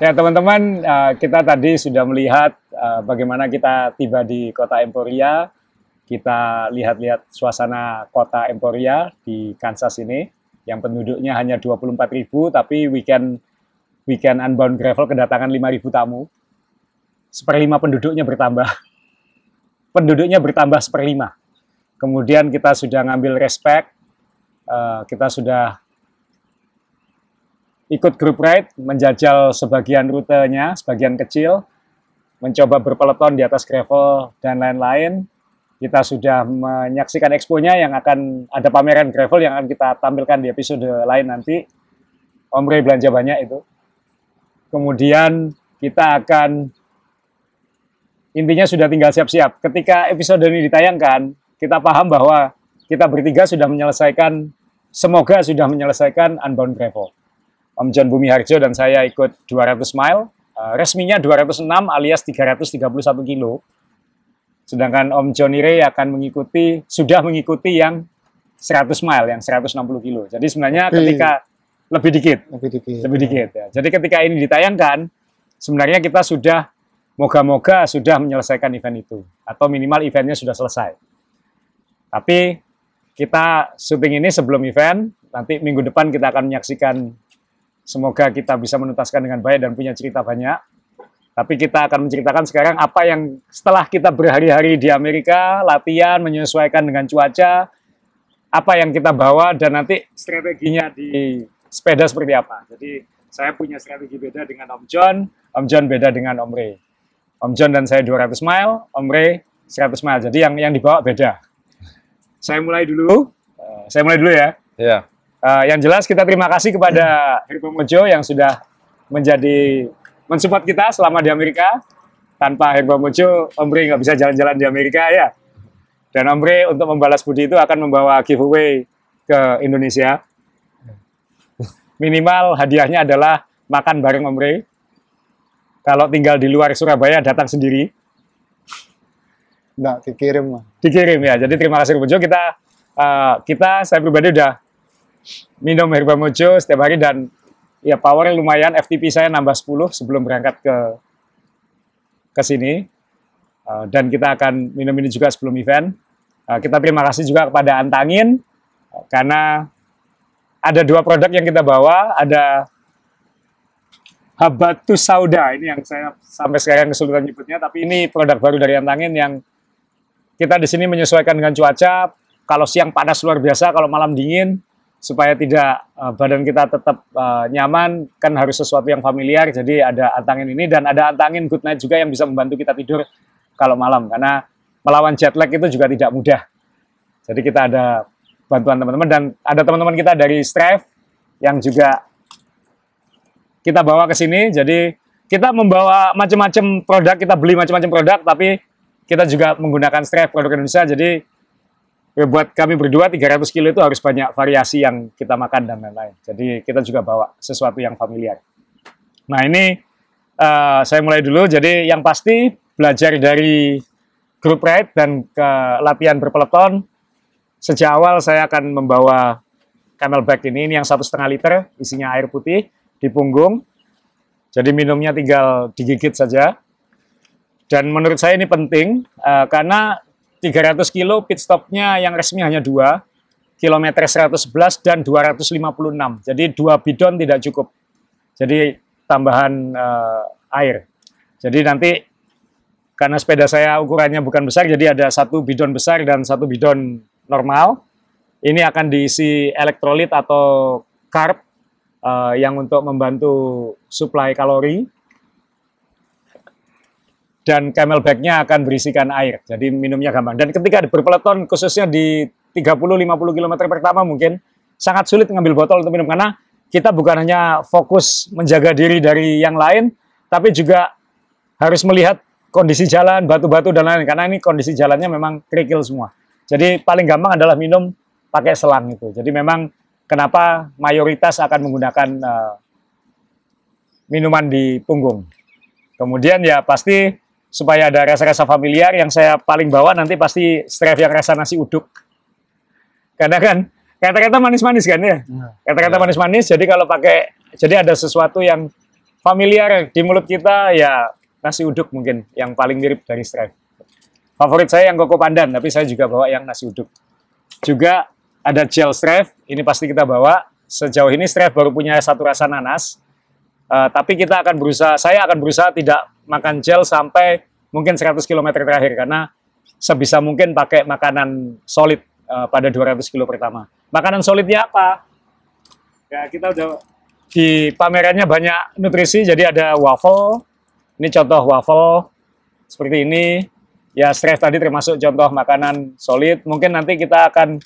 Ya teman-teman, uh, kita tadi sudah melihat uh, bagaimana kita tiba di kota Emporia. Kita lihat-lihat suasana kota Emporia di Kansas ini, yang penduduknya hanya 24.000, tapi weekend weekend Unbound Gravel kedatangan 5.000 tamu. Seperlima penduduknya bertambah. Penduduknya bertambah seperlima. Kemudian kita sudah ngambil respect, uh, kita sudah ikut grup ride, menjajal sebagian rutenya, sebagian kecil, mencoba berpeloton di atas gravel dan lain-lain. Kita sudah menyaksikan exponya yang akan ada pameran gravel yang akan kita tampilkan di episode lain nanti. Om Ray belanja banyak itu. Kemudian kita akan intinya sudah tinggal siap-siap. Ketika episode ini ditayangkan, kita paham bahwa kita bertiga sudah menyelesaikan, semoga sudah menyelesaikan Unbound Gravel Om John Bumi Harjo dan saya ikut 200 mile. Uh, resminya 206 alias 331 kilo. Sedangkan Om John Ray akan mengikuti, sudah mengikuti yang 100 mile, yang 160 kilo. Jadi sebenarnya ketika lebih dikit, lebih dikit, lebih dikit ya. Jadi ketika ini ditayangkan, sebenarnya kita sudah moga-moga sudah menyelesaikan event itu atau minimal eventnya sudah selesai. Tapi kita syuting ini sebelum event, nanti minggu depan kita akan menyaksikan Semoga kita bisa menuntaskan dengan baik dan punya cerita banyak. Tapi kita akan menceritakan sekarang apa yang setelah kita berhari-hari di Amerika, latihan, menyesuaikan dengan cuaca, apa yang kita bawa, dan nanti strateginya di sepeda seperti apa. Jadi saya punya strategi beda dengan Om John, Om John beda dengan Om Ray. Om John dan saya 200 mile, Om Ray 100 mile. Jadi yang yang dibawa beda. Saya mulai dulu. Uh, saya mulai dulu ya. Iya. Uh, yang jelas kita terima kasih kepada Herbo Mojo yang sudah menjadi mensupport kita selama di Amerika. Tanpa Herbo Mojo, Omri nggak bisa jalan-jalan di Amerika ya. Dan Omri untuk membalas budi itu akan membawa giveaway ke Indonesia. Minimal hadiahnya adalah makan bareng Omri. Kalau tinggal di luar Surabaya datang sendiri. Enggak, dikirim. Dikirim ya. Jadi terima kasih Mojo. Kita uh, kita saya pribadi udah minum herba mojo setiap hari dan ya powernya lumayan. FTP saya nambah 10 sebelum berangkat ke ke sini. Uh, dan kita akan minum ini juga sebelum event. Uh, kita terima kasih juga kepada Antangin uh, karena ada dua produk yang kita bawa. Ada Habatus Sauda ini yang saya sampai sekarang kesulitan nyebutnya, tapi ini produk baru dari Antangin yang kita di sini menyesuaikan dengan cuaca. Kalau siang panas luar biasa, kalau malam dingin, supaya tidak uh, badan kita tetap uh, nyaman kan harus sesuatu yang familiar jadi ada antangin ini dan ada antangin good night juga yang bisa membantu kita tidur kalau malam. Karena melawan jet lag itu juga tidak mudah. Jadi kita ada bantuan teman-teman dan ada teman-teman kita dari Strive yang juga kita bawa ke sini. Jadi kita membawa macam-macam produk kita beli macam-macam produk tapi kita juga menggunakan Strive produk Indonesia. Jadi ya buat kami berdua 300 kilo itu harus banyak variasi yang kita makan dan lain-lain. Jadi kita juga bawa sesuatu yang familiar. Nah ini uh, saya mulai dulu. Jadi yang pasti belajar dari group ride dan ke latihan berpeloton. Sejak awal saya akan membawa camelback ini, ini yang satu setengah liter, isinya air putih di punggung. Jadi minumnya tinggal digigit saja. Dan menurut saya ini penting uh, karena 300 kilo pit stopnya yang resmi hanya dua, kilometer 111 dan 256. Jadi dua bidon tidak cukup. Jadi tambahan uh, air. Jadi nanti karena sepeda saya ukurannya bukan besar, jadi ada satu bidon besar dan satu bidon normal. Ini akan diisi elektrolit atau carb uh, yang untuk membantu suplai kalori dan camelback-nya akan berisikan air. Jadi minumnya gampang. Dan ketika berpeloton khususnya di 30-50 km pertama mungkin sangat sulit mengambil botol untuk minum karena kita bukan hanya fokus menjaga diri dari yang lain, tapi juga harus melihat kondisi jalan, batu-batu dan lain-lain. Karena ini kondisi jalannya memang kerikil semua. Jadi paling gampang adalah minum pakai selang itu. Jadi memang kenapa mayoritas akan menggunakan uh, minuman di punggung. Kemudian ya pasti supaya ada rasa-rasa familiar yang saya paling bawa nanti pasti stripe yang rasa nasi uduk. Karena kan kata-kata manis-manis kan ya. Iya. Kata-kata manis-manis jadi kalau pakai jadi ada sesuatu yang familiar di mulut kita ya nasi uduk mungkin yang paling mirip dari Strive. Favorit saya yang koko pandan, tapi saya juga bawa yang nasi uduk. Juga ada gel Strive, ini pasti kita bawa. Sejauh ini Strive baru punya satu rasa nanas, Uh, tapi kita akan berusaha, saya akan berusaha tidak makan gel sampai mungkin 100 km terakhir karena sebisa mungkin pakai makanan solid uh, pada 200 kilo pertama. Makanan solidnya apa? Ya kita udah di pamerannya banyak nutrisi, jadi ada waffle. Ini contoh waffle seperti ini. Ya stress tadi termasuk contoh makanan solid. Mungkin nanti kita akan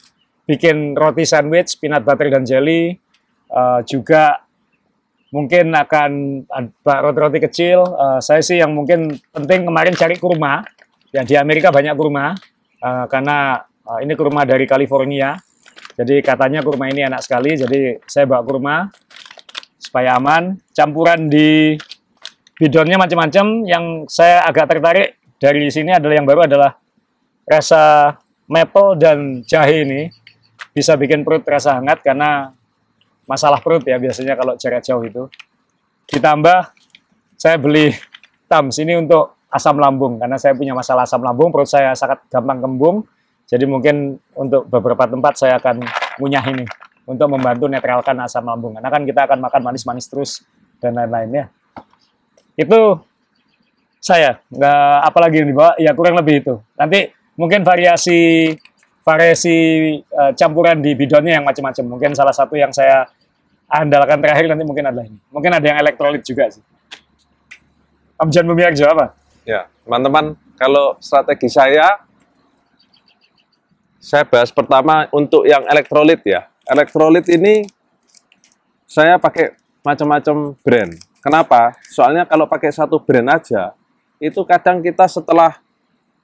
bikin roti sandwich, peanut butter dan jelly. Uh, juga mungkin akan roti-roti kecil. Uh, saya sih yang mungkin penting kemarin cari kurma. Ya di Amerika banyak kurma uh, karena uh, ini kurma dari California. Jadi katanya kurma ini enak sekali. Jadi saya bawa kurma supaya aman. Campuran di bidonnya macam-macam. Yang saya agak tertarik dari sini adalah yang baru adalah rasa maple dan jahe ini bisa bikin perut terasa hangat karena masalah perut ya biasanya kalau jarak jauh itu. Ditambah saya beli Tams ini untuk asam lambung karena saya punya masalah asam lambung, perut saya sangat gampang kembung. Jadi mungkin untuk beberapa tempat saya akan ngunyah ini untuk membantu netralkan asam lambung. Karena kan kita akan makan manis-manis terus dan lain-lainnya. Itu saya nggak apalagi yang dibawa ya kurang lebih itu. Nanti mungkin variasi variasi uh, campuran di bidonnya yang macam-macam. Mungkin salah satu yang saya andalkan terakhir nanti mungkin adalah ini. Mungkin ada yang elektrolit juga sih. Om Jan Bumiarjo apa? Ya, teman-teman, kalau strategi saya, saya bahas pertama untuk yang elektrolit ya. Elektrolit ini saya pakai macam-macam brand. Kenapa? Soalnya kalau pakai satu brand aja, itu kadang kita setelah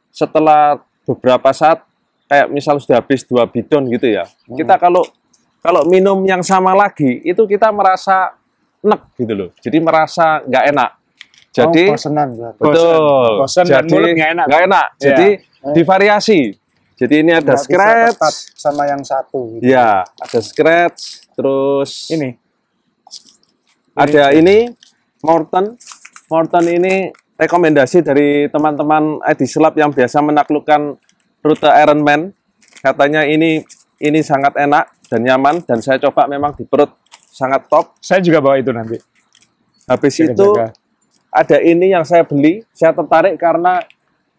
setelah beberapa saat kayak misal sudah habis dua bidon gitu ya. Hmm. Kita kalau kalau minum yang sama lagi itu kita merasa enak gitu loh. Jadi merasa nggak enak. Jadi oh, bosenan, betul. Bosen jadi nggak enak. Gak enak. Yeah. Jadi eh. divariasi. Jadi ini ada Nggak scratch sama yang satu. Gitu. Ya, ada scratch. Terus ini ada ini Morton. Morton ini rekomendasi dari teman-teman ID Slab yang biasa menaklukkan rute Ironman. Katanya ini ini sangat enak dan nyaman dan saya coba memang di perut sangat top. Saya juga bawa itu nanti. Habis jaga, itu jaga. ada ini yang saya beli, saya tertarik karena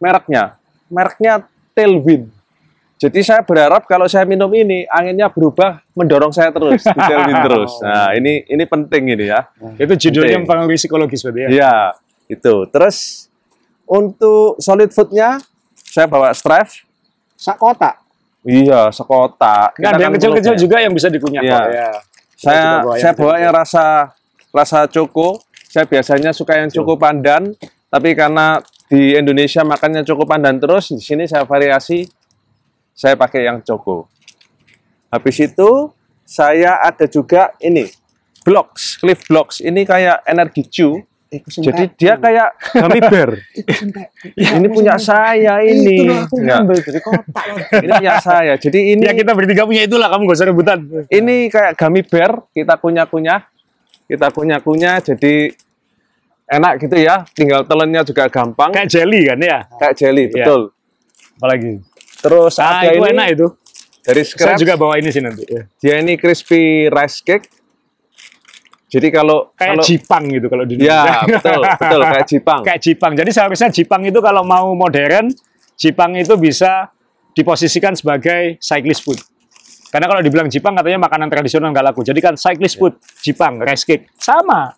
mereknya. Mereknya Tailwind. Jadi saya berharap kalau saya minum ini anginnya berubah mendorong saya terus tailwind terus. Nah, ini ini penting ini ya. Itu judulnya mempengaruhi psikologis berarti ya. Iya, itu. Terus untuk solid foodnya saya bawa Strive sak kotak. Iya, sekotak. Nah, ada yang kecil-kecil juga yang bisa dikunyah iya. ya. Saya saya bawa yang rasa rasa coko. Saya biasanya suka yang coko pandan, tapi karena di Indonesia makannya coko pandan terus, di sini saya variasi saya pakai yang coko. Habis itu saya ada juga ini blocks, cliff blocks. Ini kayak energi chew jadi dia kayak gummy bear. ini punya saya ini. Itu aku ngambil dari kotak. ini punya saya. Jadi ini ya kita bertiga punya itulah kamu gak usah rebutan. Ini kayak gummy bear, kita kunyah-kunyah. Kita kunyah-kunyah jadi enak gitu ya. Tinggal telennya juga gampang. Kayak jelly kan ya? Kayak jelly, iya. betul. Ya. Apalagi. Terus nah, ada itu ini enak itu. Dari scratch. Saya juga bawa ini sih nanti. Ya. Dia ini crispy rice cake jadi kalau kayak kalau, Jipang gitu kalau di Ya, betul, betul kayak Jipang. kayak Jipang. Jadi seharusnya Jipang itu kalau mau modern, Jipang itu bisa diposisikan sebagai cyclist food. Karena kalau dibilang Jipang katanya makanan tradisional nggak laku. Jadi kan cyclist food, Jipang, rice cake sama.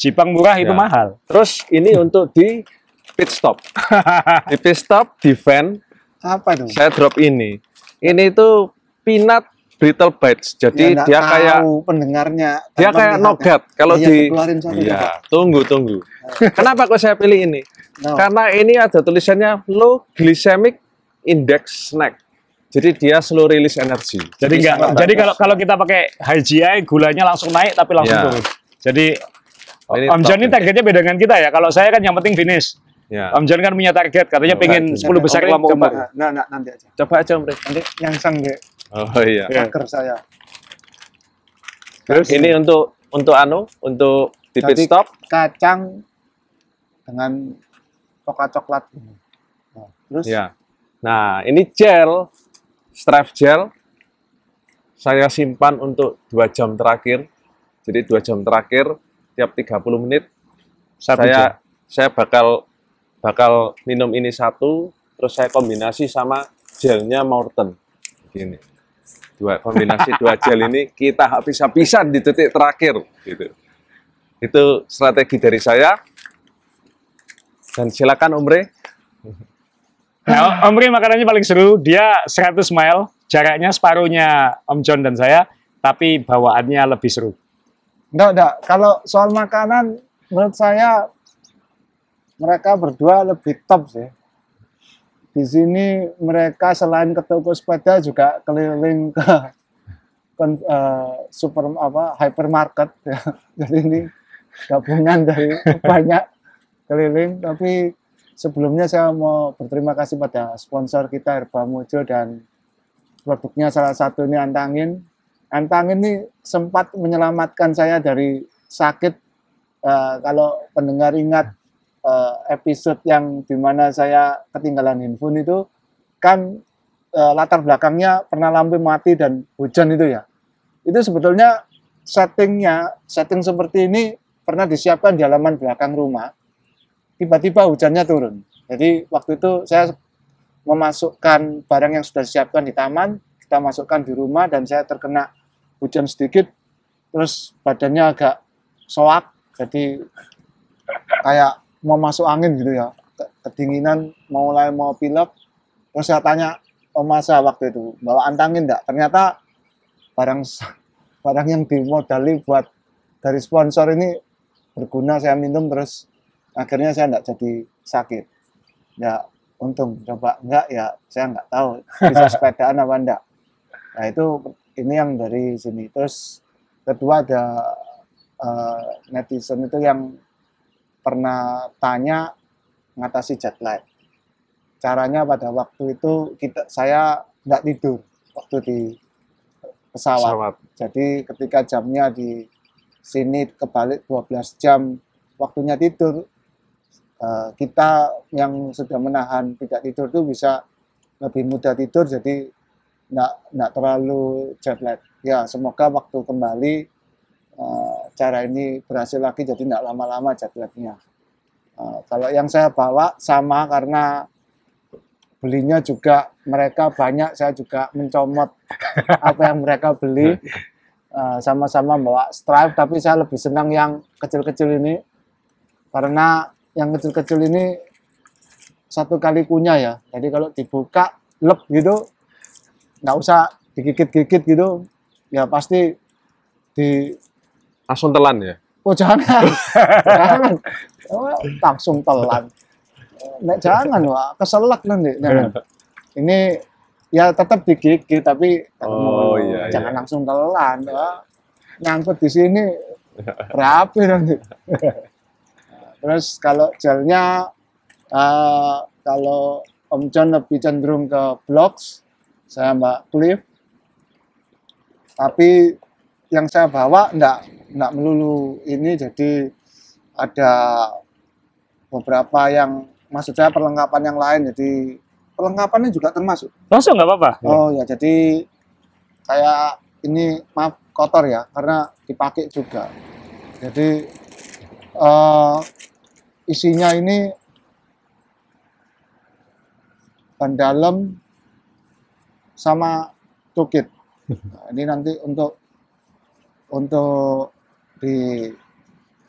Jipang murah itu ya. mahal. Terus ini untuk di pit stop. di pit stop di van apa itu? Saya drop ini. Ini itu peanut brittle bites. Jadi ya, dia kayak pendengarnya. Dia kayak nogat kalau ya, di Iya, tunggu tunggu. Kenapa kok saya pilih ini? No. Karena ini ada tulisannya low glycemic index snack. Jadi dia slow release energy. Jadi enggak jadi kalau kalau kita pakai high GI gulanya langsung naik tapi langsung ya. turun. Jadi oh, ini Om Jan ini targetnya beda dengan kita ya. Kalau saya kan yang penting finish. Ya. Om Jan kan punya target, katanya oh, pengen 10 besar lama umur. Nah, nah, nanti aja. Coba aja Om Nanti yang sang Oh iya. Hacker saya. Terus ini untuk untuk anu untuk di pit stop. Kacang dengan toka coklat. ini. Nah, terus Ya. Nah, ini gel, stripe gel. Saya simpan untuk dua jam terakhir. Jadi dua jam terakhir tiap 30 menit Satu jam. saya saya bakal bakal minum ini satu, terus saya kombinasi sama gelnya Morton. Gini. Dua kombinasi dua gel ini kita habis-habisan di detik terakhir gitu. Itu strategi dari saya. Dan silakan Om Re. Nah, Om Ri makanannya paling seru. Dia 100 mile, jaraknya separuhnya Om John dan saya, tapi bawaannya lebih seru. Enggak, enggak. Kalau soal makanan, menurut saya mereka berdua lebih top sih. Di sini mereka selain ke toko sepeda juga keliling ke kon- eh, super apa hypermarket ya. Jadi ini gabungan dari banyak keliling. Tapi sebelumnya saya mau berterima kasih pada sponsor kita Herba Mojo dan produknya salah satu ini Antangin. Antangin ini sempat menyelamatkan saya dari sakit. Eh, kalau pendengar ingat eh, episode yang di mana saya ketinggalan handphone itu, kan eh, latar belakangnya pernah lampu mati dan hujan itu ya. Itu sebetulnya settingnya, setting seperti ini pernah disiapkan di halaman belakang rumah. Tiba-tiba hujannya turun. Jadi waktu itu saya memasukkan barang yang sudah disiapkan di taman, kita masukkan di rumah dan saya terkena hujan sedikit, terus badannya agak soak, jadi kayak mau masuk angin gitu ya, Ke- kedinginan, mau mulai mau pilek, terus saya tanya Oma saya waktu itu, bawa antangin enggak? Ternyata barang barang yang dimodali buat dari sponsor ini berguna saya minum terus akhirnya saya enggak jadi sakit. Ya untung coba enggak ya saya enggak tahu bisa sepedaan apa enggak. Nah itu ini yang dari sini. Terus kedua ada eh, netizen itu yang pernah tanya mengatasi jet lag. Caranya pada waktu itu kita saya nggak tidur waktu di pesawat. Pesawat. Jadi ketika jamnya di sini kebalik 12 jam waktunya tidur, eh, kita yang sudah menahan tidak tidur itu bisa lebih mudah tidur jadi nggak nggak terlalu jet lag. Ya semoga waktu kembali eh, cara ini berhasil lagi jadi nggak lama-lama jet lagnya. Eh, kalau yang saya bawa sama karena belinya juga mereka banyak saya juga mencomot apa yang mereka beli. Eh, sama-sama bawa stripe tapi saya lebih senang yang kecil-kecil ini. Karena yang kecil-kecil ini satu kali kunyah ya. Jadi kalau dibuka lep gitu. Nggak usah digigit-gigit gitu. Ya pasti di Langsung telan ya. oh jangan. Jangan. Oh, langsung telan. Nek, jangan wah keselak nanti. Jangan ini ya tetap digigit tapi Oh, iya, jangan iya. langsung telan wah. nyangkut di sini rapi nanti. Terus kalau gelnya eh, kalau Om John lebih cenderung ke blocks saya Mbak Cliff. Tapi yang saya bawa enggak enggak melulu ini. Jadi ada beberapa yang maksud saya perlengkapan yang lain. Jadi perlengkapannya juga termasuk. Langsung nggak apa-apa. oh ya jadi kayak ini maaf kotor ya karena dipakai juga. Jadi eh, isinya ini ban dalam sama tukit. Nah, ini nanti untuk untuk di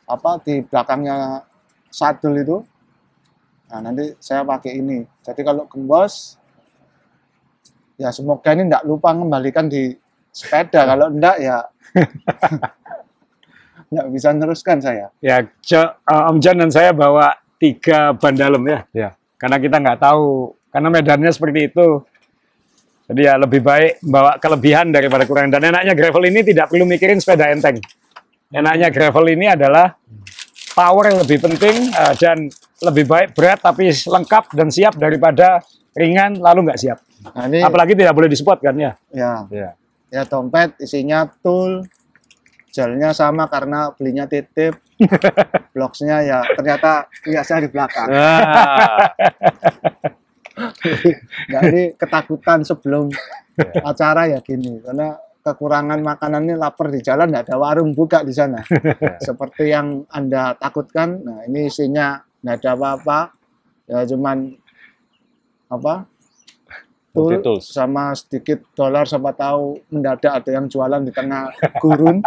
apa di belakangnya sadel itu nah nanti saya pakai ini jadi kalau gembos ya semoga ini tidak lupa mengembalikan di sepeda kalau enggak ya nggak bisa neruskan saya Ya, Jo- eh, Om John dan saya bawa tiga ban dalam ya. Ya. Karena kita nggak tahu, karena medannya seperti itu. Jadi ya lebih baik bawa kelebihan daripada kurang. Dan enaknya gravel ini tidak perlu mikirin sepeda enteng. Enaknya gravel ini adalah power yang lebih penting eh, dan lebih baik berat tapi lengkap dan siap daripada ringan lalu nggak siap. nah ini Apalagi tidak boleh disupport kan ya. ya Ya. ya dompet isinya tool gelnya sama karena belinya titip blocksnya ya ternyata biasa di belakang Nah, ini ketakutan sebelum acara ya gini. Karena kekurangan makanan ini lapar di jalan nggak ada warung buka di sana. Seperti yang anda takutkan nah ini isinya nggak ada apa-apa. Ya cuman apa? Tool sama sedikit dolar siapa tahu mendadak ada yang jualan di tengah gurun.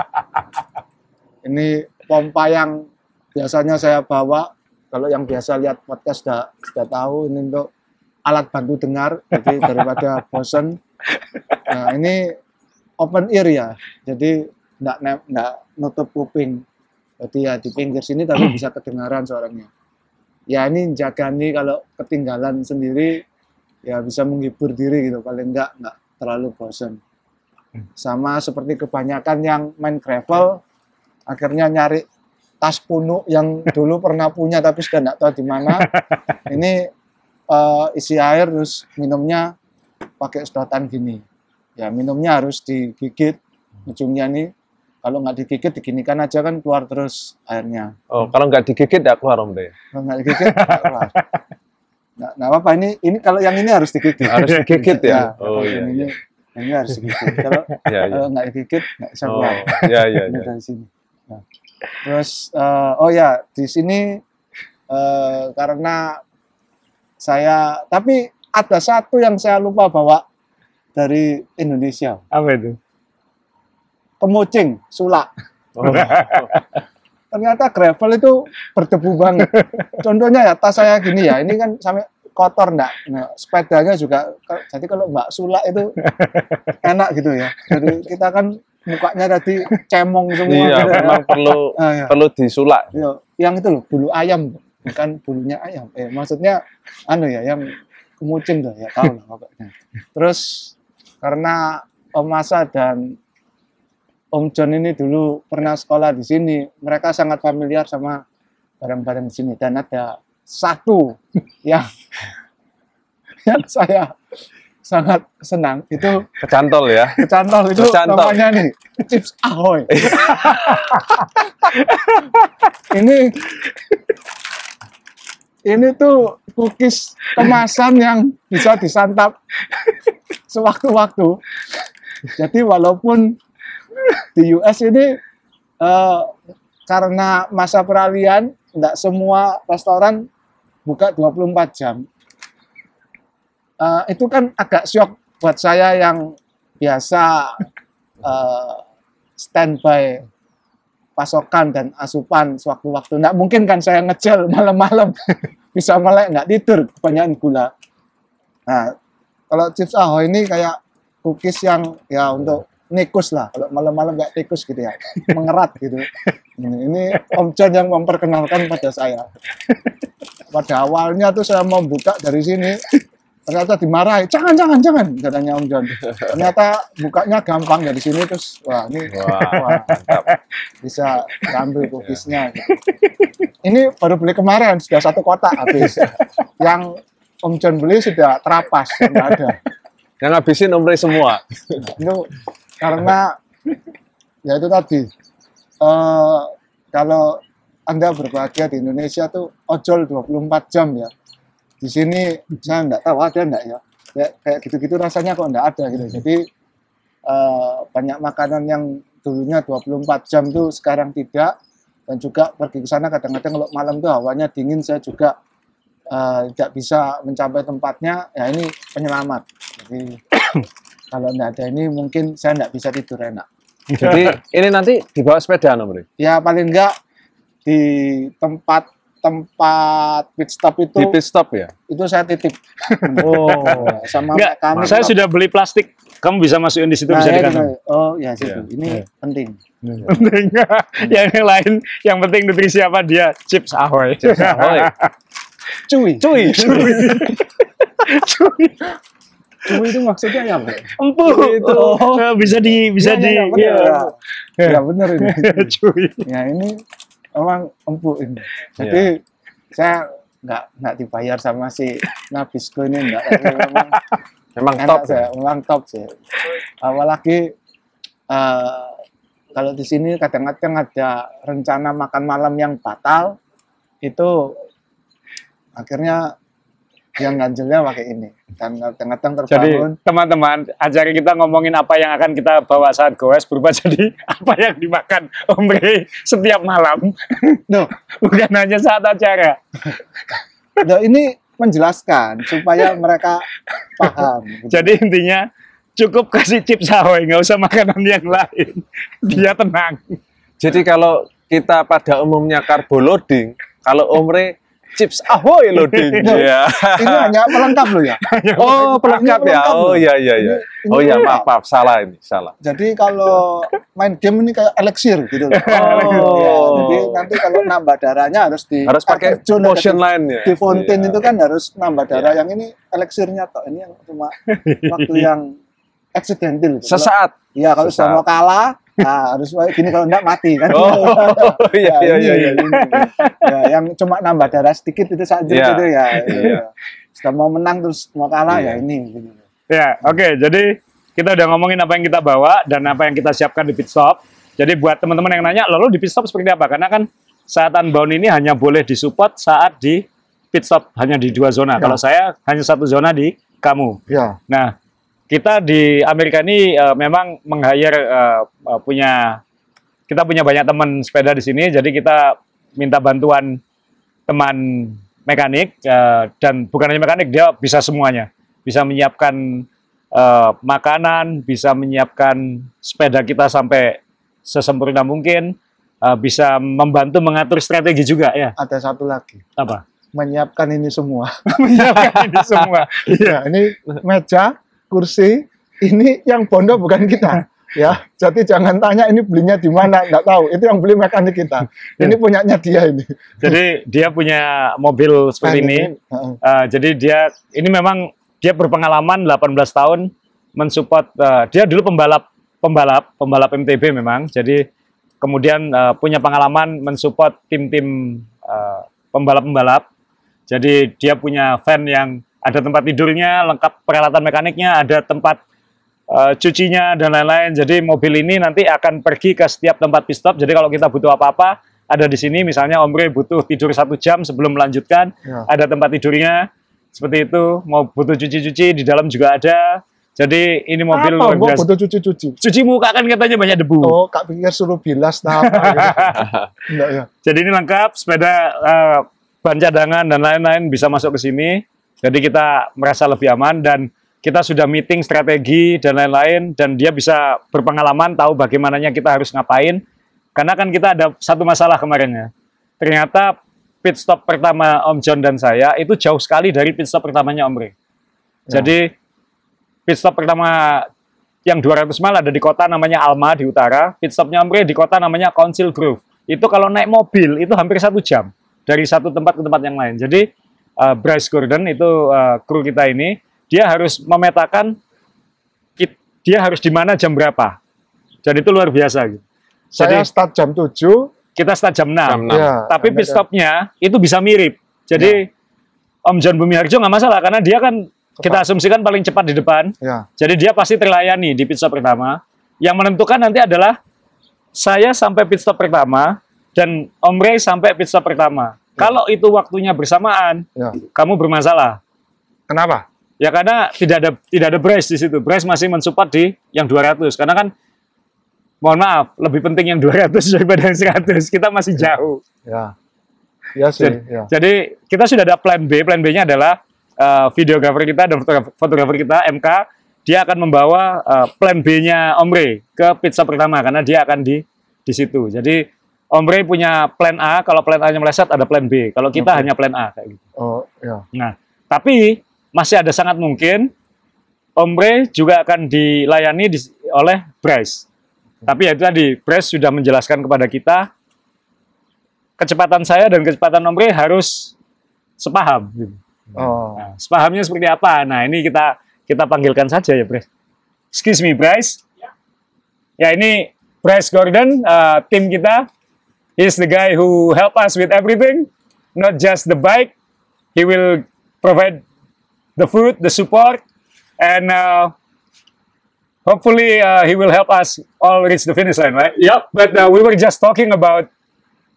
Ini pompa yang biasanya saya bawa. Kalau yang biasa lihat podcast sudah sudah tahu ini untuk alat bantu dengar jadi daripada bosen. Nah ini open ear ya. Jadi nggak nggak nutup kuping. Jadi ya di pinggir sini tapi bisa kedengaran suaranya. Ya ini jaga nih kalau ketinggalan sendiri ya bisa menghibur diri gitu. Paling nggak nggak terlalu bosen. Sama seperti kebanyakan yang main gravel akhirnya nyari tas punuk yang dulu pernah punya tapi sudah nggak tahu di mana. Ini eh, isi air terus minumnya pakai sedotan gini ya minumnya harus digigit ujungnya nih kalau nggak digigit diginikan aja kan keluar terus airnya oh, kalau nggak digigit ya keluar om deh. kalau nggak digigit nggak keluar nggak nggak apa-apa ini ini kalau yang ini harus digigit Harus digigit ya. kalau Oh iya. yang ini iya. yang ini harus digigit kalau Iya, iya. kalau nggak digigit nggak bisa Oh, keluar iya iya Ini iya. dari sini. Nah, terus eh, oh ya di sini eh, karena saya tapi ada satu yang saya lupa bawa dari Indonesia Apa itu? kemucing sulak Oh, ternyata gravel itu berdebu banget contohnya ya tas saya gini ya ini kan sampai kotor enggak nah, sepedanya juga jadi kalau mbak sulak itu enak gitu ya jadi kita kan mukanya tadi cemong semua iya, gitu ya. memang perlu Ah, ya. perlu disulak. Yo, yang itu loh bulu ayam bukan bulunya ayam eh maksudnya anu ya yang kemucing tuh ya tahu lah pokoknya terus karena Om Masa dan Om John ini dulu pernah sekolah di sini mereka sangat familiar sama barang-barang di sini dan ada satu yang yang saya sangat senang itu Kecantol ya. kecantol itu Kecantol. namanya nih chips ahoy ini ini tuh cookies kemasan yang bisa disantap sewaktu-waktu. Jadi walaupun di US ini eh, karena masa peralihan tidak semua restoran buka 24 jam. Eh, itu kan agak syok buat saya yang biasa eh, standby pasokan dan asupan sewaktu-waktu. Nggak mungkin kan saya ngecel malam-malam bisa melek nggak tidur kebanyakan gula. Nah, kalau chips ahoy ini kayak cookies yang ya untuk nikus lah. Kalau malam-malam kayak tikus gitu ya, mengerat gitu. Ini, ini Om John yang memperkenalkan pada saya. Pada awalnya tuh saya mau buka dari sini, ternyata dimarahi. Jangan, jangan, jangan, katanya Om John. Ternyata bukanya gampang dari sini terus, wah ini Wah, wah, bisa cookiesnya. gitu. Ini baru beli kemarin, sudah satu kotak habis. Yang Om John beli sudah terapas, nggak ada. Yang ngabisin Om Ray semua. Itu karena ya itu tadi eh, kalau anda berbahagia di Indonesia tuh ojol 24 jam ya di sini saya nggak tahu ada nggak ya. Kayak, kayak gitu-gitu rasanya kok nggak ada gitu. Jadi eh, banyak makanan yang dulunya 24 jam tuh sekarang tidak. Dan juga pergi ke sana kadang-kadang kalau malam tuh hawanya dingin saya juga eh, tidak bisa mencapai tempatnya. Ya ini penyelamat. Jadi kalau nggak ada ini mungkin saya nggak bisa tidur enak. Jadi ini nanti dibawa sepeda Om Ray. ya paling nggak di tempat tempat pit stop itu Di pit stop ya. itu saya titip Oh. sama Enggak, kami saya sudah beli plastik. Kamu bisa masukin di situ Nah, bisa ya, dikasih. gitu. oh ya situ Iya, ini iya. penting Penting. yang lain, yang penting nutrisi apa dia chips ahoy. Ahoy. cuy Cuy, cuy. cuy. cuy itu maksudnya ya apa Empuk. Itu. Eh, bisa di bisa Iya, di iya, iya, bener, iya. ya. ya benar ini cuy. ya ini memang empuk ini jadi saya nggak nggak dibayar sama si Nabisco ini enggak memang Memang top. saya ya. memang top sih apalagi eh, kalau di sini kadang-kadang ada rencana makan malam yang batal, itu akhirnya yang ganjelnya pakai ini. Dan Jadi terbangun. teman-teman, acara kita ngomongin apa yang akan kita bawa saat goes berubah jadi apa yang dimakan Omre setiap malam. Duh, Bukan hanya saat acara. duh, ini menjelaskan supaya mereka paham. gitu. Jadi intinya cukup kasih chips ahoy, nggak usah makanan yang lain. Dia tenang. Jadi kalau kita pada umumnya carbo loading, kalau Omre chips ahoy loading. ya. Ini hanya pelengkap loh ya. Oh, pelengkap ya. pelengkap Oh iya iya iya. Oh iya, maaf maaf salah ini, salah. Jadi kalau main game ini kayak elixir gitu loh. Oh. Ya, jadi nanti kalau nambah darahnya harus di Harus pakai motion di- line ya. Di fountain Iya. itu kan harus nambah darah. Yang ini elixirnya toh. Ini yang cuma waktu yang accidental. gitu. Sesaat. Iya, kalau sudah mau kalah, nah, harus gini kalau enggak mati kan. Oh, iya Ya, iya iya iya. Ya, yang cuma nambah darah sedikit itu saja Iya. gitu ya. Iya. Iya. Sudah mau menang terus mau kalah Iya. ya ini. Gitu. Ya, oke. Jadi kita udah ngomongin apa yang kita bawa dan apa yang kita siapkan di pit stop. Jadi buat teman-teman yang nanya, lalu di pit stop seperti apa? Karena kan saat unbound ini hanya boleh disupport saat di pit stop hanya di dua zona. Ya. Kalau saya hanya satu zona di kamu. Ya. Nah, kita di Amerika ini eh, memang meng-hire eh, eh, punya kita punya banyak teman sepeda di sini, jadi kita minta bantuan teman mekanik eh, dan bukan hanya mekanik, dia bisa semuanya, bisa menyiapkan eh, makanan, bisa menyiapkan sepeda kita sampai sesempurna mungkin, eh, bisa membantu mengatur strategi juga ya. Ada satu lagi. Apa? Menyiapkan ini semua. Menyiapkan ini semua. Iya, ini meja, kursi, ini yang bondo bukan kita. Ya, jadi jangan tanya ini belinya di mana, nggak tahu. Itu yang beli mekanik kita. Ini punyanya dia ini. Jadi dia punya mobil seperti ini. Uh, jadi dia ini memang dia berpengalaman 18 tahun mensupport uh, dia dulu pembalap pembalap pembalap MTB memang. Jadi kemudian uh, punya pengalaman mensupport tim-tim uh, pembalap-pembalap. Jadi dia punya van yang ada tempat tidurnya, lengkap peralatan mekaniknya, ada tempat uh, cucinya dan lain-lain. Jadi mobil ini nanti akan pergi ke setiap tempat pit stop. Jadi kalau kita butuh apa-apa ada di sini. Misalnya Omre butuh tidur satu jam sebelum melanjutkan, Ya. ada tempat tidurnya seperti itu. Mau butuh cuci-cuci di dalam juga ada. Jadi ini mobil Apa, luar biasa. butuh cuci-cuci? Cuci muka kan katanya banyak debu. Oh, Kak pikir suruh bilas nah apa gitu. Enggak ya. Jadi ini lengkap, sepeda eh, ban cadangan dan lain-lain bisa masuk ke sini. Jadi kita merasa lebih aman dan kita sudah meeting strategi dan lain-lain dan dia bisa berpengalaman tahu bagaimananya kita harus ngapain. Karena kan kita ada satu masalah kemarin ya. Ternyata pit stop pertama Om John dan saya itu jauh sekali dari pit stop pertamanya Om Ray. Ya. Jadi pit stop pertama yang 200 mile ada di kota namanya Alma di utara, pit stopnya Om Ray di kota namanya Council Grove. Itu kalau naik mobil itu hampir satu jam dari satu tempat ke tempat yang lain. Jadi uh, Bryce Gordon itu uh, kru kita ini dia harus memetakan kit- dia harus di mana jam berapa. Dan itu luar biasa gitu. Saya Jadi start jam 7. kita start jam 6. Jam enam. Ya, Tapi pit stopnya itu bisa mirip. Jadi Om John Bumi Harjo nggak masalah karena dia kan kita asumsikan paling cepat di depan. Ya. Jadi dia pasti terlayani di pit stop pertama. Yang menentukan nanti adalah saya sampai pit stop pertama dan Om Ray sampai pit stop pertama. Kalau itu waktunya bersamaan, Ya. kamu bermasalah. Kenapa? Ya karena tidak ada tidak ada brace di situ. Brace masih mensupport di yang 200 karena kan mohon maaf, lebih penting yang 200 daripada yang 100. Kita masih jauh. Ya. Ya sih, Jadi, ya. jadi kita sudah ada plan B. Plan B-nya adalah uh, videografer kita dan fotografer, fotografer kita MK. Dia akan membawa uh, plan B-nya Omre ke pizza pertama karena dia akan di di situ. Jadi Omre punya plan A. Kalau plan A-nya meleset ada plan B. Kalau kita Oke. hanya plan A kayak gitu. Oh, ya. Nah, tapi masih ada sangat mungkin Omre juga akan dilayani di- oleh Bryce. Tapi ya itu tadi, Bryce sudah menjelaskan kepada kita kecepatan saya dan kecepatan Omre harus sepaham. gitu. Oh. Nah, sepahamnya seperti apa? Nah, ini kita kita panggilkan saja ya, Bryce. Excuse me, Bryce. Ya, ini Bryce Gordon, uh, tim kita. He's the guy who help us with everything, not just the bike. He will provide the food, the support, and uh, hopefully uh, he will help us all reach the finish line, right? Yep. But uh, we were just talking about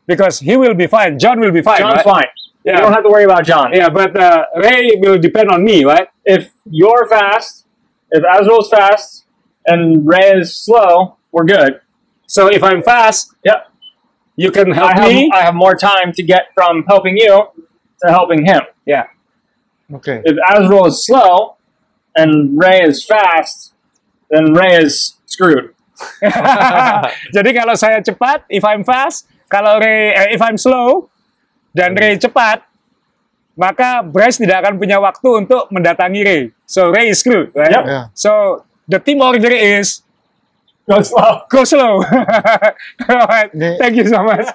because he will be fine. John will be fine. John's right? fine. Yeah. You don't have to worry about John. Yeah, but uh, Ray will depend on me, right? If you're fast, if Azrael's fast, and Ray is slow, we're good. So if I'm fast, Yep. You can help I have, me. I have more time to get from helping you to helping him. yeah. Oke. If Azrael is slow and Ray is fast, then Ray is screwed. Jadi kalau saya cepat, if I'm fast, kalau Ray, eh, if I'm slow dan Ray cepat, maka Bryce tidak akan punya waktu untuk mendatangi Ray. So Ray is screwed, right? Yep. Yeah. So the team order is Go slow. go slow. Alright, Ini- Thank you so much.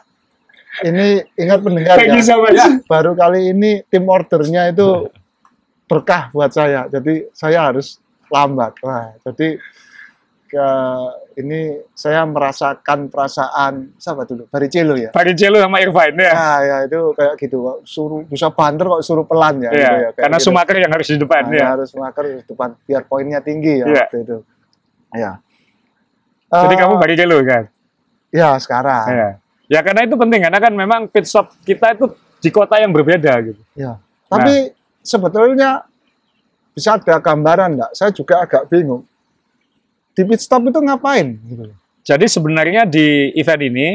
Ini ingat pendengar Thank ya. you so much. Baru kali ini tim ordernya itu berkah buat saya. Jadi saya harus lambat. Wah, jadi ke ini saya merasakan perasaan siapa dulu? Baricelo ya. Barrichello sama Irvine ya. Nah, ya itu kayak gitu. Suruh bisa banter kok suruh pelan ya. Iya, gitu ya, karena gitu. Schumacher yang harus di depan Nah, ya. harus maker di depan biar poinnya tinggi ya Iya. waktu itu. Ya. Jadi Eh, kamu Barrichello kan? ya sekarang. Ya. Ya karena itu penting karena kan memang pit stop kita itu di kota yang berbeda gitu. Ya. Tapi sebetulnya bisa ada gambaran enggak? Saya juga agak bingung. Di pit stop itu ngapain? Gitu. Jadi sebenarnya di event ini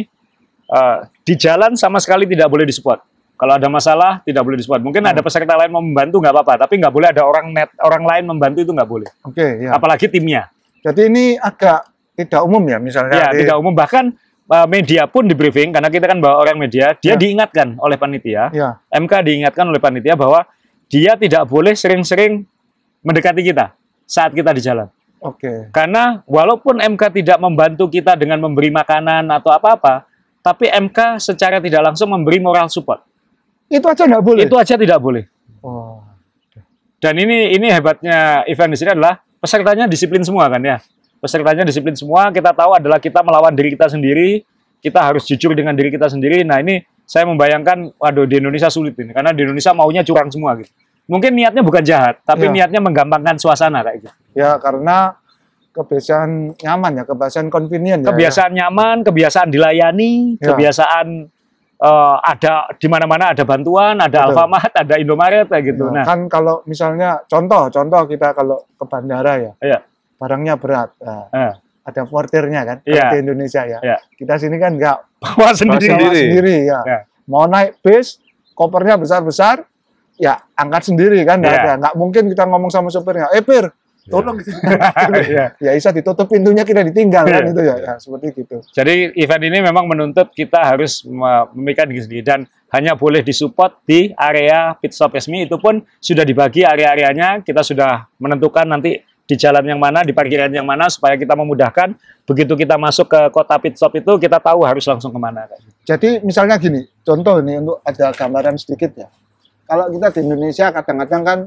eh, di jalan sama sekali tidak boleh disupport. Kalau ada masalah tidak boleh disupport. Mungkin ada peserta lain mau membantu nggak apa-apa, tapi nggak boleh ada orang net orang lain membantu itu nggak boleh. Oke, ya. Apalagi timnya. Jadi ini agak tidak umum ya misalnya. Ya di- tidak umum bahkan eh, media pun di briefing karena kita kan bawa orang media, dia Ya. diingatkan oleh panitia, Ya. MK diingatkan oleh panitia bahwa dia tidak boleh sering-sering mendekati kita saat kita di jalan. Oke. Karena walaupun MK tidak membantu kita dengan memberi makanan atau apa-apa, tapi MK secara tidak langsung memberi moral support. Itu aja enggak boleh. Itu aja tidak boleh. Oh. Dan ini ini hebatnya event di sini adalah pesertanya disiplin semua kan ya. Pesertanya disiplin semua, kita tahu adalah kita melawan diri kita sendiri, kita harus jujur dengan diri kita sendiri. Nah, ini saya membayangkan waduh di Indonesia sulit ini karena di Indonesia maunya curang semua gitu. Mungkin niatnya bukan jahat, tapi Iya. niatnya menggampangkan suasana kayak gitu. Ya karena kebiasaan nyaman ya, kebiasaan convenient ya. kebiasaan nyaman, kebiasaan dilayani, Ya. kebiasaan eh, ada di mana-mana ada bantuan, ada Betul. Alfamart, ada Indomaret kayak gitu. Ya, Nah, kan kalau misalnya contoh, contoh kita kalau ke bandara ya, Iya. Barangnya berat, nah, eh, ada portirnya kan, Iya. di Indonesia ya. Iya. Kita sini kan nggak bawa sendiri. bawa sendiri. sendiri ya. Ya. Mau naik bis, kopernya besar-besar, ya angkat sendiri kan, nggak Iya. ada. Nggak mungkin kita ngomong sama supirnya, eh Pir, tolong. Iya. ya bisa ditutup pintunya kita ditinggal kan Iya. itu ya, ya seperti gitu. Jadi event ini memang menuntut kita harus me- memikirkan diri sendiri dan hanya boleh disupport di area pit stop resmi itu pun sudah dibagi area-areanya kita sudah menentukan nanti di jalan yang mana di parkiran yang mana supaya kita memudahkan begitu kita masuk ke kota pit stop itu kita tahu harus langsung ke mana kayak gitu. Jadi misalnya gini, contoh nih untuk ada gambaran sedikit ya. Kalau kita di Indonesia kadang-kadang kan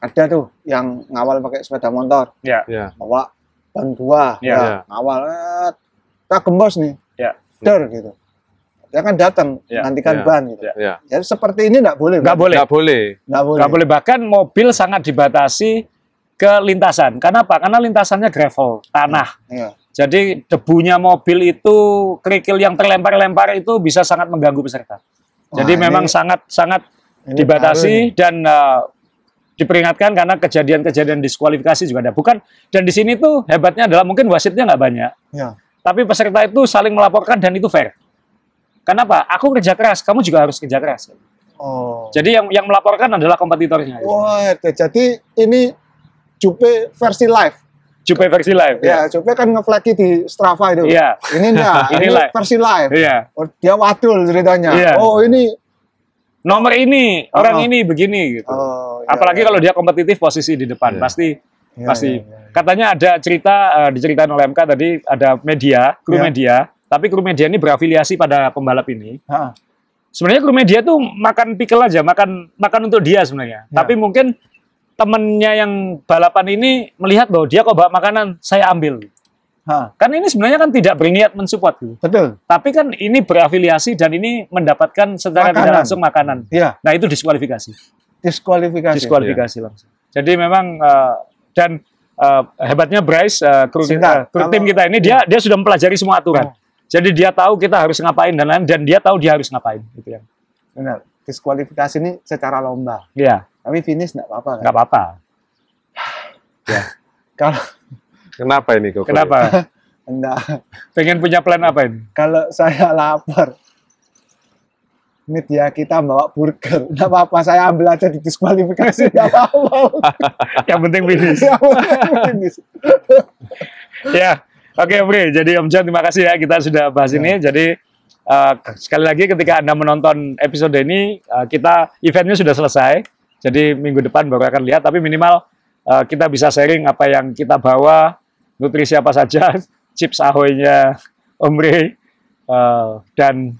ada tuh yang ngawal pakai sepeda motor, ya Ya. bawa ban dua, Ya. ya, ngawal, eh, kita gembos nih, ya der gitu. Dia kan datang Ya. nantikan Ya. ban gitu. Ya. Ya. Jadi seperti ini nggak boleh. nggak Bang? boleh Nggak boleh. Nggak boleh. nggak boleh bahkan mobil sangat dibatasi ke lintasan kenapa karena lintasannya gravel tanah Iya. Jadi debunya mobil itu kerikil yang terlempar-lempar itu bisa sangat mengganggu peserta. Jadi Wah, memang ini- sangat sangat Ini dibatasi dan uh, diperingatkan karena kejadian-kejadian diskualifikasi juga ada. Bukan dan di sini tuh hebatnya adalah mungkin wasitnya nggak banyak, Ya. tapi peserta itu saling melaporkan dan itu fair. Kenapa? Aku kerja keras, kamu juga harus kerja keras. Oh. Jadi yang yang melaporkan adalah kompetitornya. Wah, jadi ini Jupe versi live. Jupe versi live. Ya, Jupe kan ngeflagi di Strava itu. Iya. Ini enggak, Ini ini live. versi live. Iya. Oh, dia wadul ceritanya. Iya. Oh, ini Nomor ini, orang Oh. ini begini gitu. oh, iya, Apalagi iya. kalau dia kompetitif posisi di depan, Iya. pasti Iya, pasti. iya, iya. Katanya ada cerita eh, diceritain oleh MK tadi ada media, kru Iya. media, tapi kru media ini berafiliasi pada pembalap ini. Ha, Sebenarnya kru media tuh makan pickle aja, makan makan untuk dia sebenarnya. Ya. Tapi mungkin temennya yang balapan ini melihat bahwa dia kok bawa makanan, saya ambil. ha, Kan ini sebenarnya kan tidak berniat mensupport gitu. betul. Tapi kan ini berafiliasi dan ini mendapatkan secara tidak Makanan. langsung makanan. Iya, Nah itu diskualifikasi. diskualifikasi. diskualifikasi langsung. Jadi memang eh, dan uh, hebatnya Bryce, uh, kru, Singkat, uh, kru tim kita ini dia dia sudah mempelajari semua aturan. Oh. Jadi dia tahu kita harus ngapain dan lain dan dia tahu dia harus ngapain gitu ya. Benar. Diskualifikasi ini secara lomba. Iya, Tapi finish nggak apa-apa kan? nggak apa-apa. Kalau Kenapa ini kok? Kenapa? enggak, Pengen punya plan apa ini? kalau saya lapar, media kita bawa burger, nggak apa-apa, saya ambil aja di diskualifikasi, nggak apa-apa. Yang penting finish. Yang penting finish. ya, oke Bre. Jadi Om John terima kasih ya kita sudah bahas ini. Jadi eh, sekali lagi ketika anda menonton episode ini eh, kita eventnya sudah selesai. Jadi minggu depan baru akan lihat. Tapi minimal eh, kita bisa sharing apa yang kita bawa, nutrisi apa saja, chips ahoynya Om Bre. Eh, dan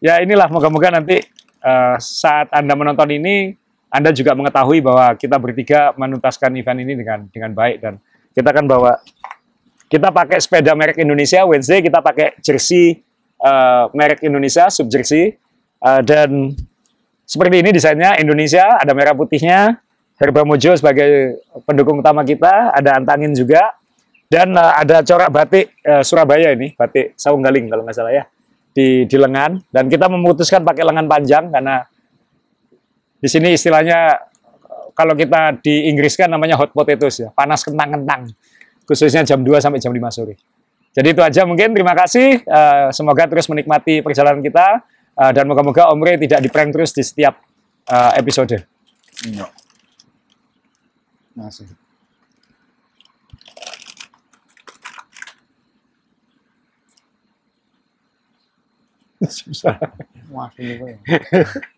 ya inilah moga-moga nanti eh, saat anda menonton ini anda juga mengetahui bahwa kita bertiga menuntaskan event ini dengan dengan baik dan kita akan bawa kita pakai sepeda merek Indonesia Wednesday kita pakai jersey eh, merek Indonesia sub jersey Eh, dan seperti ini desainnya Indonesia ada merah putihnya Herba Mojo sebagai pendukung utama kita ada antangin juga dan eh, ada corak batik eh, Surabaya ini batik Saung Galing kalau nggak salah ya di di lengan dan kita memutuskan pakai lengan panjang karena di sini istilahnya eh, kalau kita di Inggris kan namanya hot potatoes ya panas kentang-kentang khususnya jam 2 sampai jam 5 sore. Jadi itu aja mungkin. Terima kasih. Eh, semoga terus menikmati perjalanan kita Eh, dan moga-moga Om Rey tidak di-prank terus di setiap eh, episode. Enggak. Masih. Susah. Juga ya.